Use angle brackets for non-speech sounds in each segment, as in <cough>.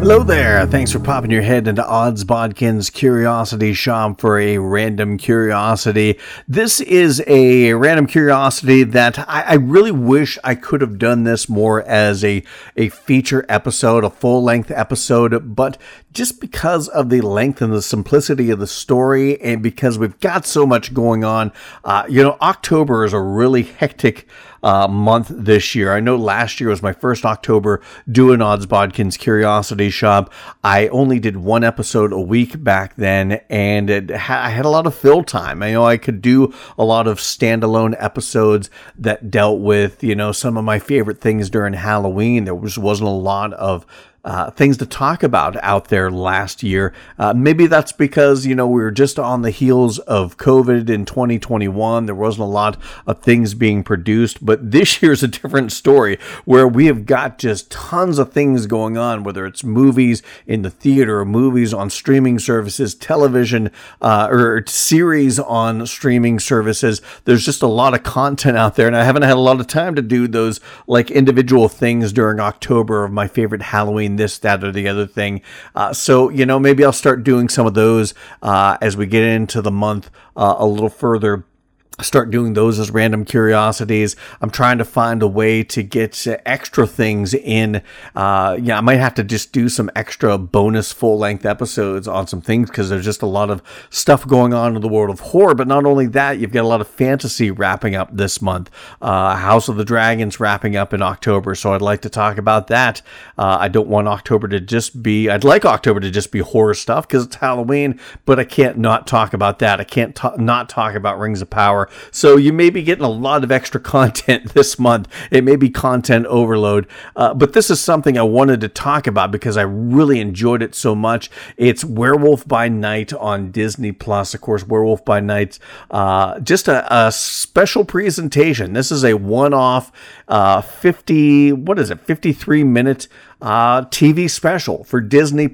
Hello there. Thanks for popping your head into Odds Bodkin's Curiosity Shop for a random curiosity. This is a random curiosity that I, I, really wish I could have done this more as a, a feature episode, a full length episode, but just because of the length and the simplicity of the story, and because we've got so much going on, uh, you know, October is a really hectic uh, month this year. I know last year was my first October doing Odds Bodkins Curiosity Shop. I only did one episode a week back then, and ha- I had a lot of fill time. I know I could do a lot of standalone episodes that dealt with, you know, some of my favorite things during Halloween. There was wasn't a lot of uh, things to talk about out there last year. Uh, maybe that's because, you know, we were just on the heels of COVID in 2021. There wasn't a lot of things being produced, but this <laughs> year's a different story where we have got just tons of things going on, whether it's movies in the theater movies on streaming services, television, uh, or series on streaming services. There's just a lot of content out there, and I haven't had a lot of time to do those like individual things during October of my favorite Halloween this, that, or the other thing. Uh, so, you know, maybe I'll start doing some of those uh, as we get into the month uh, a little further start doing those as random curiosities. I'm trying to find a way to get extra things in. Uh, yeah, I might have to just do some extra bonus full length episodes on some things because there's just a lot of stuff going on in the world of horror. But not only that, you've got a lot of fantasy wrapping up this month. Uh, House of the Dragons wrapping up in October, so I'd like to talk about that. Uh, I don't want October to just be. I'd like October to just be horror stuff because it's Halloween, but I can't not talk about that. I can't ta- not talk about Rings of Power so you may be getting a lot of extra <laughs> content this month. It may be content overload, uh, but this is something I wanted to talk about because I really enjoyed it so much. It's Werewolf by Night on Disney Plus. Of course, Werewolf by Night, uh, just a, a, special presentation. This is a one-off, uh, 50, what is it, 53 minute uh, TV special for Disney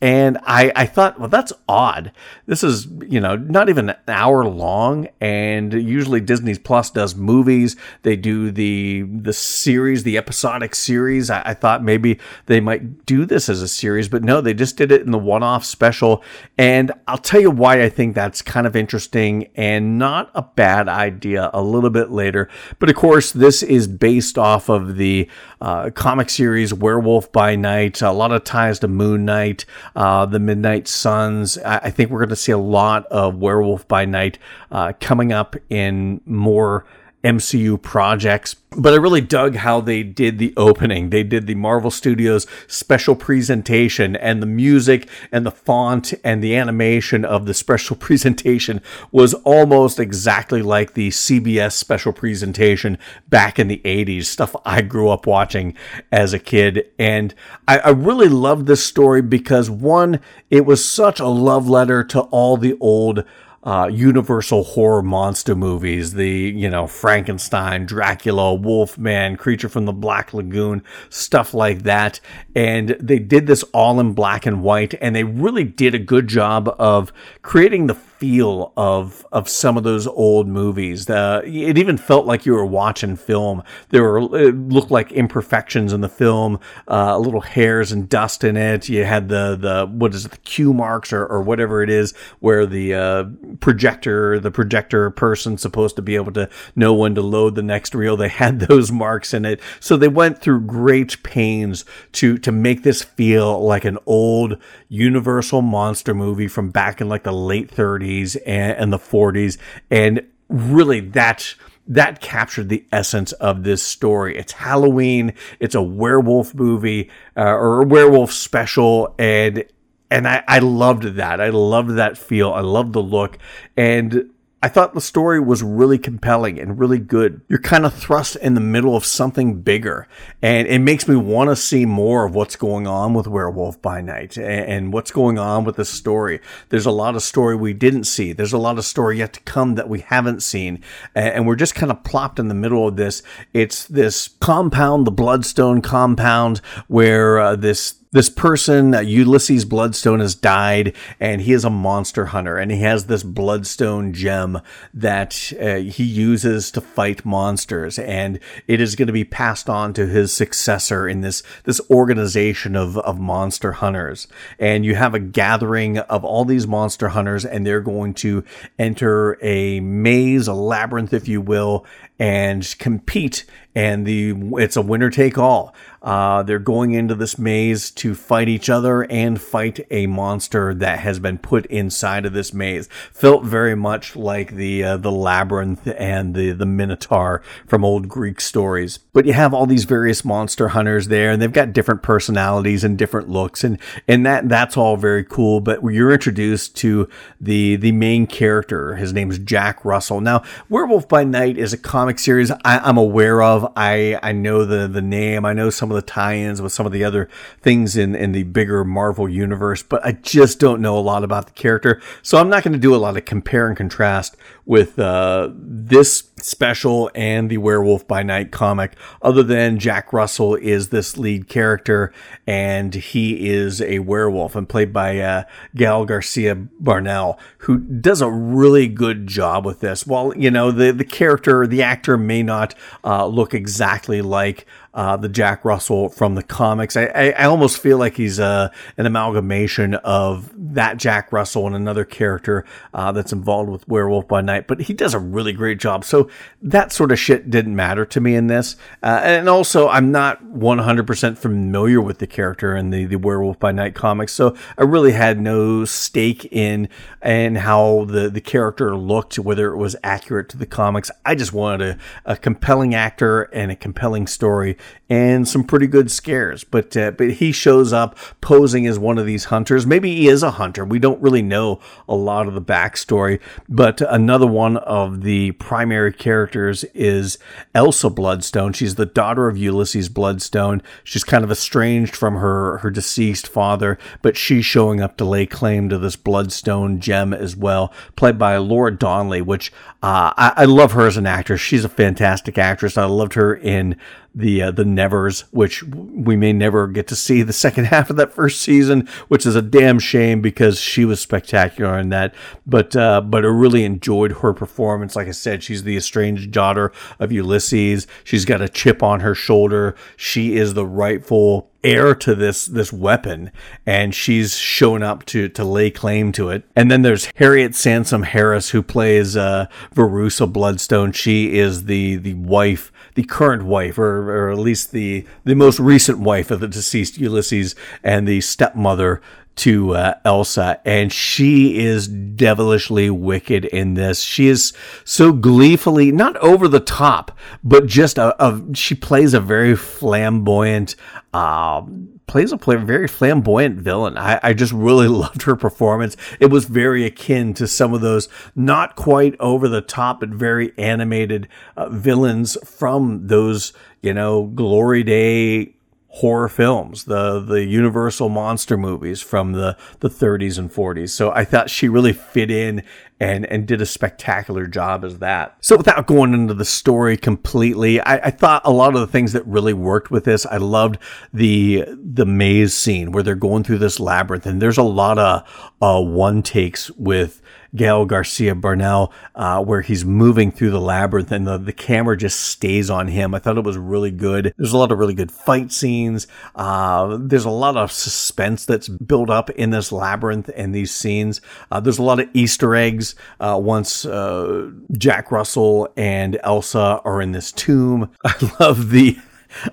And I, I thought, well, that's odd. This is, you know, not even an hour long. And usually Disney Plus does movies. They do the, the series, the episodic series. I, I thought maybe they might do this as a series, but no, they just did it in the one off special. And I'll tell you why I think that's kind of interesting and not a bad idea a little bit later. But of course, this is based off of the uh, comic series Werewolf by Night, a lot of ties to Moon Knight, uh, the Midnight Suns. I, I think we're going to see a lot of Werewolf by Night uh, coming up in more MCU projects. But I really dug how they did the opening. They did the Marvel Studios special presentation and the music and the font and the animation of the special <laughs> presentation was almost exactly like the CBS special presentation back in the 80s, stuff I grew up watching as a kid. And I, I really loved this story because one, it was such a love letter to all the old uh, universal horror monster movies, the, you know, Frankenstein, Dracula, Wolfman, Creature from the Black Lagoon, stuff like that. And they did this all in black and white, and they really did a good job of creating the feel of of some of those old movies. The, it even felt like you were watching film. There were it looked like imperfections in the film, uh, little hairs and dust in it. You had the the what is it, the cue marks or, or whatever it is, where the uh, projector, the projector person supposed to be able to know when to load the next reel. They had <laughs> those marks in it, so they went through great pains to to make this feel like an old Universal monster movie from back in like the late 30s 30s and, and the 40s. And really, that that captured the essence of this story. It's Halloween. It's a werewolf movie uh, or a werewolf special, and and I, I loved that. I loved that feel. I loved the look, and I thought the story was really compelling and really good. You're kind of thrust in the middle of something bigger, and it makes me want to see more of what's going on with Werewolf by Night and what's going on with the story. There's a lot of story we didn't see. There's a lot of story yet to come that we haven't seen, and we're just kind of plopped in the middle of this. It's this compound, the Bloodstone compound, where uh, this this person, uh, Ulysses Bloodstone, has died, and he is a monster hunter, and he has this Bloodstone gem that uh, he uses to fight monsters, and it is going to be passed on to his successor in this this organization of of monster hunters. And you have a gathering of all these monster hunters, and they're going to enter a maze, a labyrinth, if you will, and compete and the it's a winner take all. Uh, they're going into this maze to fight each other and fight a monster that has been put inside of this maze. Felt very much like the uh, the labyrinth and the the minotaur from old Greek stories. But you have all these various monster hunters there, and they've got different personalities and different looks, and and that that's all very cool. But you're introduced to the the main character. His name is Jack Russell. Now, Werewolf by Night is a comic series I, I'm aware of I I know the the name. I know some of the tie-ins with some of the other things in in the bigger Marvel universe, but I just don't know a lot about the character. So I'm not going to do a lot of compare and contrast with uh, this special and the Werewolf by Night comic, other than Jack Russell is this lead character and he is a werewolf and played by uh, Gael Garcia Bernal, who does a really good job with this. While, you know, the, the character, the actor may not uh, look exactly like uh, the Jack Russell from the comics. I, I, I almost feel like he's uh, an amalgamation of that Jack Russell and another character uh, that's involved with Werewolf by Night, but he does a really great job. So that sort of shit didn't matter to me in this. Uh, and also, I'm not 100% familiar with the character in the, the Werewolf by Night comics, so I really had no stake in and how the, the character looked, whether it was accurate to the comics. I just wanted a, a compelling actor and a compelling story and some pretty good scares. But uh, but he shows up posing as one of these hunters. Maybe he is a hunter. We don't really know a lot of the backstory. But another one of the primary characters is Elsa Bloodstone. She's the daughter of Ulysses Bloodstone. She's kind of estranged from her her deceased father, but she's showing up to lay claim to this Bloodstone gem as well, played by Laura Donnelly, which uh, I, I love her as an actress. She's a fantastic actress. I loved her in the uh, the Nevers, which we may never get to see the <laughs> second half of that first season, which is a damn shame because she was spectacular in that. But uh, but I really enjoyed her performance. Like I said, she's the estranged daughter of Ulysses. She's got a chip on her shoulder. She is the rightful heir to this this weapon and she's shown up to to lay claim to it and then there's harriet sansom harris who plays uh verussa bloodstone she is the the wife the current wife, or, or at least the the most recent wife of the deceased Ulysses, and the stepmother to uh, Elsa, and she is devilishly wicked in this. She is so gleefully not over the top, but just a, a she plays a very flamboyant. Uh, plays a play, very flamboyant villain. I, I just really <laughs> loved her performance. It was very akin to some of those not quite over the top, but very animated uh, villains from those, you know, Glory Day horror films, the the Universal monster movies from the the 30s and 40s. So I thought she really fit in and and did a spectacular job as that. So without going into the story completely, I, I thought a lot of the things that really worked with this. I loved the the maze scene where they're going through this labyrinth, and there's a lot of uh, one takes with Gael Garcia Bernal, uh, where he's moving through the labyrinth and the, the camera just stays on him. I thought it was really good. There's a lot of really good fight scenes. Uh, there's a lot of suspense that's built up in this labyrinth and these scenes. Uh, there's a lot of Easter eggs uh, once uh, Jack Russell and Elsa are in this tomb. <laughs> I love the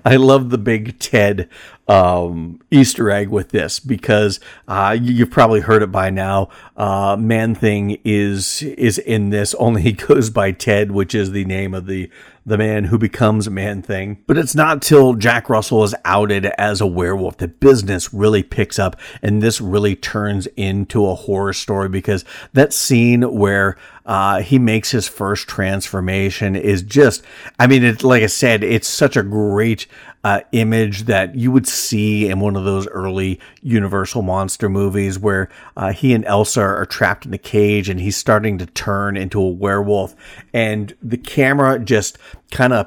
I love the big Ted um, Easter egg with this because uh, you've probably heard it by now. Uh, Man Thing is is in this. Only he <laughs> goes by Ted, which is the name of the the man who becomes Man Thing. But it's not till Jack Russell is outed as a werewolf that business really picks up, and this really turns into a horror story because that scene where uh, he makes his first transformation is just, I mean, it, like I said, it's such a great uh, image that you would see in one of those early Universal monster movies where uh, he and Elsa are trapped in a cage and he's starting to turn into a werewolf. And the camera just kind of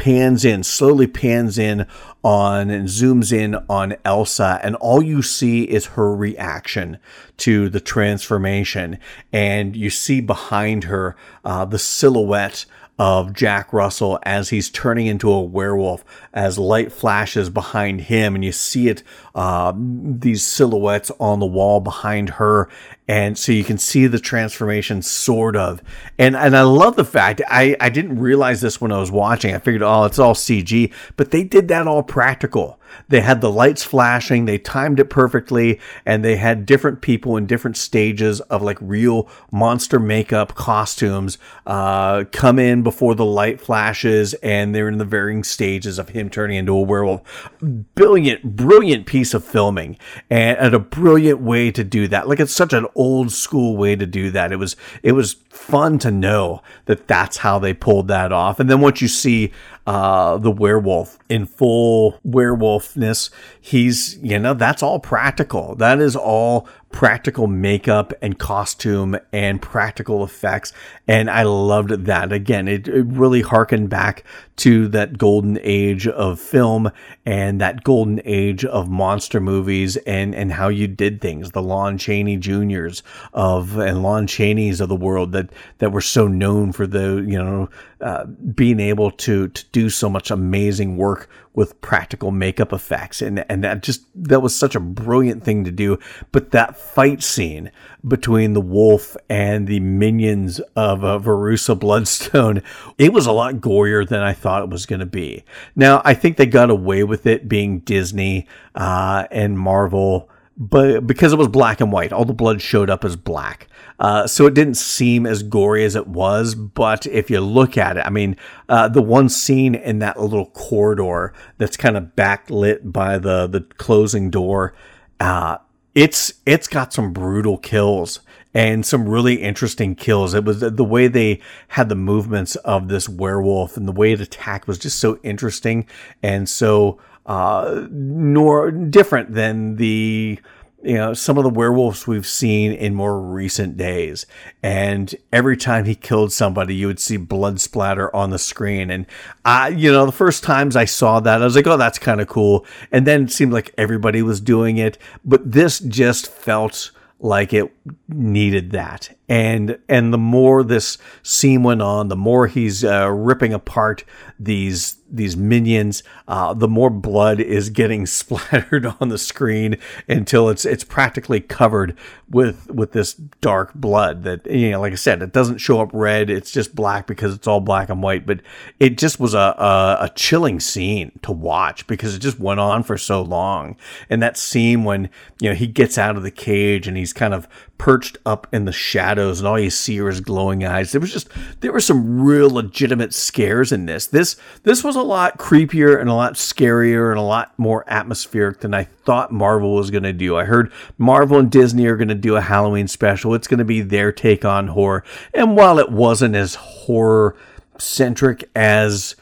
pans in, slowly pans in on and zooms in on Elsa, and all you see is her reaction to the transformation. And you see behind her uh, the silhouette of Jack Russell as he's turning into a werewolf, as light flashes behind him, and you see it, uh, these silhouettes on the wall behind her, and so you can see the transformation sort of. And and I love the fact I I didn't realize this when I was watching. I figured, oh, it's all CG, but they did that all practical. They had the lights flashing, they timed it perfectly, and they had different people in different stages of like real monster makeup costumes uh, come in before the light flashes, and they're in the varying stages of him turning into a werewolf. Brilliant, brilliant piece of filming, and, and a brilliant way to do that. Like it's such an old school way to do that. It was it was fun to know that that's how they pulled that off. And then once you see uh, the werewolf in full werewolfness, he's, you know, that's all practical. That is all practical makeup and costume and practical effects. And I loved that. Again, it, it really harkened back to that golden age of film and that golden age of monster movies and, and how you did things. The Lon Chaney Juniors of and Lon Chaney's of the world that, that were so known for the, you know, uh, being able to, to do so much amazing work with practical makeup effects. And, and that just, that was such a brilliant thing to do. But that fight scene between the wolf and the minions of uh, Verussa Bloodstone, <laughs> it was a lot gorier than I thought it was going to be. Now, I think they got away with it being Disney, uh, and Marvel but because it was black and white, all the blood showed up as black. Uh, so it didn't seem as gory as it was. But if you look at it, I mean, uh, the one scene in that little corridor that's kind of backlit by the the closing door, uh, it's it's got some brutal kills and some really interesting kills. It was the way they had the movements of this werewolf and the way it attacked was just so interesting and so uh, nor different than the you know some of the werewolves we've seen in more recent days. And every time he killed somebody you would see blood splatter on the screen. And i you know the first times i saw that i was like oh that's kind of cool. And then it seemed like everybody was doing it. But this just felt like it needed that. And and the more this scene went on the more he's uh, ripping apart these these minions uh, the more blood is getting <laughs> splattered on the screen until it's it's practically covered with with this dark blood that you know like i said it doesn't show up red. It's just black because it's all black and white. But it just was a a, a chilling scene to watch because it just went on for so long. And that scene when you know he gets out of the cage and he's kind of perched up in the shadows and all you see are his glowing eyes. There was just there were some real legitimate scares in this. This this was a lot creepier and a lot scarier and a lot more atmospheric than I thought Marvel was going to do. I heard Marvel and Disney are going to do a Halloween special. It's going to be their take on horror. And while it wasn't as horror centric as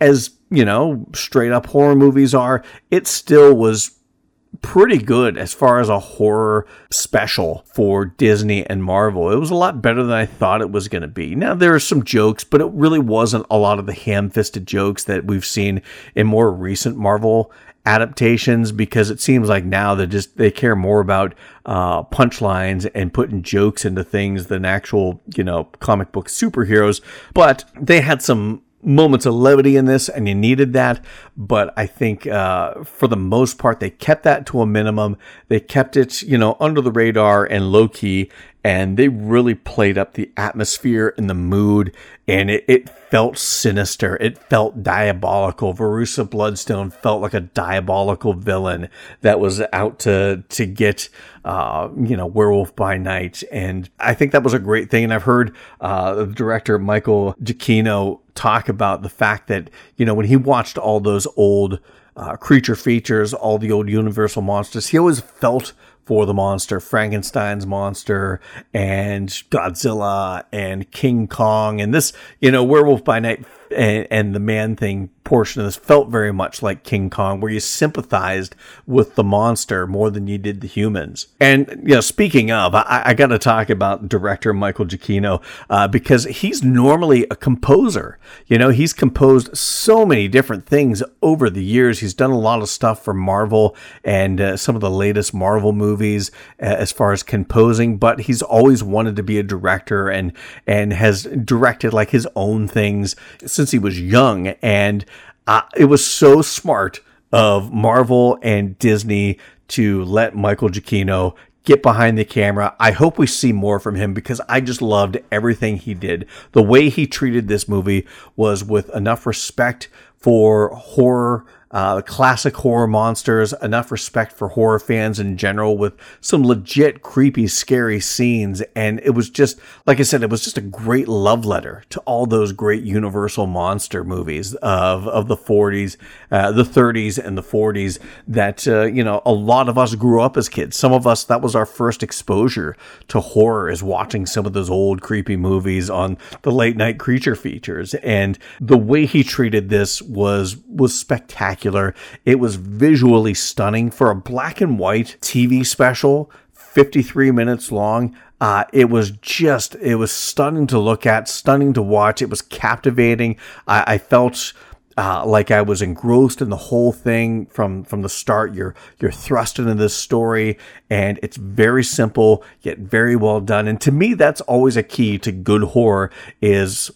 as, you know, straight up horror movies are, it still was pretty good as far as a horror special for Disney and Marvel. It was a lot better than I thought it was going to be. Now, there are some jokes, but it really wasn't a lot of the ham fisted jokes that we've seen in more recent Marvel adaptations because it seems like now they just they care more about uh, punchlines and putting jokes into things than actual you know comic book superheroes but they had some moments of levity in this, and you needed that. But I think uh, for the most part, they kept that to a minimum. They kept it, you know, under the radar and low key, and they really played up the atmosphere and the mood, and it, it felt sinister. It felt diabolical. Verussa Bloodstone felt like a diabolical villain that was out to to get, uh, you know, Werewolf by Night, and I think that was a great thing. And I've heard uh, the director Michael Giacchino talk about the fact that you know when he watched all those old uh, creature features, all the old Universal monsters, he always felt for the monster, Frankenstein's monster and Godzilla and King Kong and this, you know, Werewolf by Night and, and the man thing portion of this felt very much like King Kong, where you sympathized with the monster more than you did the humans. And, you know, speaking of, I, I got to talk about director Michael Giacchino, uh, because he's normally a composer. You know, he's composed so many different things over the years. He's done a lot of stuff for Marvel and uh, some of the latest Marvel movies uh, as far as composing, but he's always wanted to be a director and, and has directed like his own things since he was young. And uh, it was so smart of Marvel and Disney to let Michael Giacchino get behind the camera. I hope we see more from him because I just loved everything he did. The way he treated this movie was with enough respect for horror uh, classic horror monsters, enough respect for horror fans in general with some legit creepy, scary scenes. And it was just, like I said, it was just a great love letter to all those great Universal monster movies of, of the 40s, uh, the 30s, and the 40s that, uh, you know, a lot of us grew up as kids. Some of us, that was our first exposure to horror is watching some of those old creepy movies on the late night creature features. And the way he treated this was, was spectacular spectacular. It was visually stunning for a black and white TV special, 53 minutes long. Uh, it was just, it was stunning to look at, stunning to watch. It was captivating. I, I felt uh, like I was engrossed in the whole thing from from the start. You're you're thrust into this story, and it's very simple yet very well done. And to me, that's always a key to good horror: is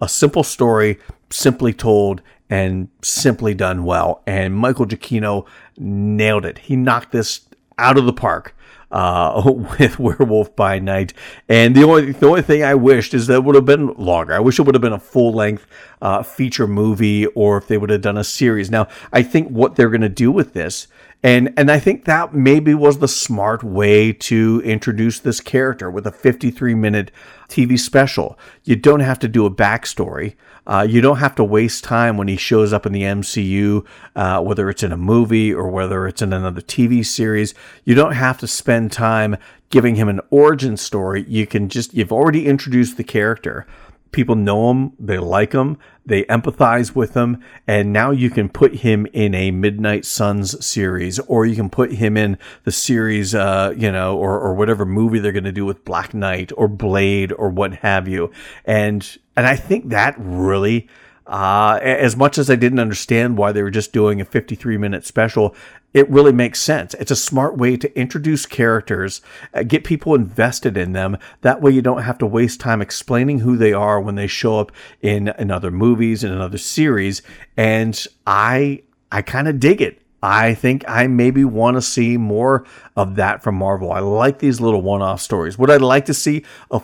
a simple story, simply told, and simply done well. And Michael Giacchino nailed it. He knocked this out of the park. Uh, <laughs> with Werewolf by Night, and the only the only thing I wished is that it would have been longer. I wish it would have been a full length uh, feature movie, or if they would have done a series. Now, I think what they're going to do with this and and I think that maybe was the smart way to introduce this character with a 53 minute TV special. You don't have to do a backstory. Uh, you don't have to waste time when he shows up in the MCU, uh, whether it's in a movie or whether it's in another TV series. You don't have to spend time giving him an origin story. You can just, you've already introduced the character people know him, they like him, they empathize with him, and now you can put him in a Midnight Suns series, or you can put him in the series, uh, you know, or, or whatever movie they're going to do with Black Knight or Blade or what have you. And, and I think that really, uh, as much as I didn't understand why they were just doing a 53 minute special, it really makes sense. It's a smart way to introduce characters, uh, get people invested in them. That way you don't have to waste time explaining who they are when they show up in, in other movies and in other series. And I, I kind of dig it. I think I maybe want to see more of that from Marvel. I like these little one off stories. Would I like to see a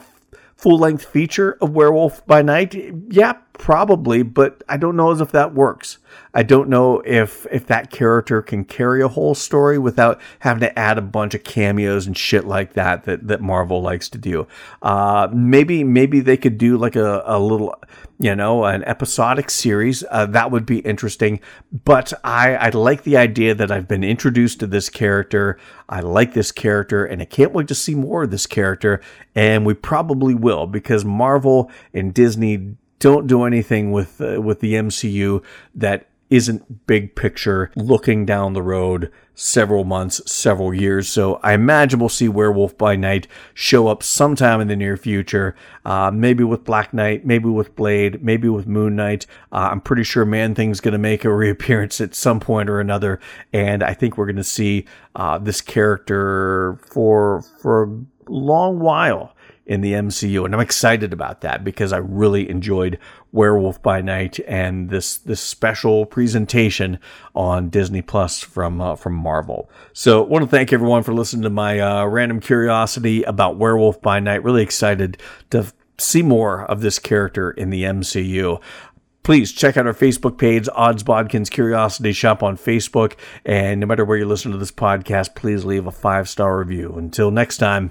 full length feature of Werewolf by Night? Yeah, probably, but I don't know as if that works. I don't know if if that character can carry a whole story without having to add a bunch of cameos and shit like that that, that Marvel likes to do. Uh, maybe maybe they could do like a, a little you know, an episodic series. Uh, that would be interesting. But I, I like the idea that I've been introduced to this character. I like this character, and I can't wait to see more of this character. And we probably will because Marvel and Disney don't do anything with uh, with the MCU that isn't big picture looking down the road several months, several years. So I imagine we'll see Werewolf by Night show up sometime in the near future. Uh, maybe with Black Knight, maybe with Blade, maybe with Moon Knight. Uh, I'm pretty sure Man Thing's going to make a <laughs> reappearance at some point or another, and I think we're going to see uh, this character for for a long while in the MCU, and I'm excited about that because I really enjoyed Werewolf by Night and this this special presentation on Disney Plus from uh, from Marvel. So, I want to thank everyone for listening to my uh, random curiosity about Werewolf by Night. Really excited to see more of this character in the MCU please check out our Facebook page, Odds Bodkins Curiosity Shop on Facebook. And no matter where you listen to this podcast, please leave a five star review. Until next time.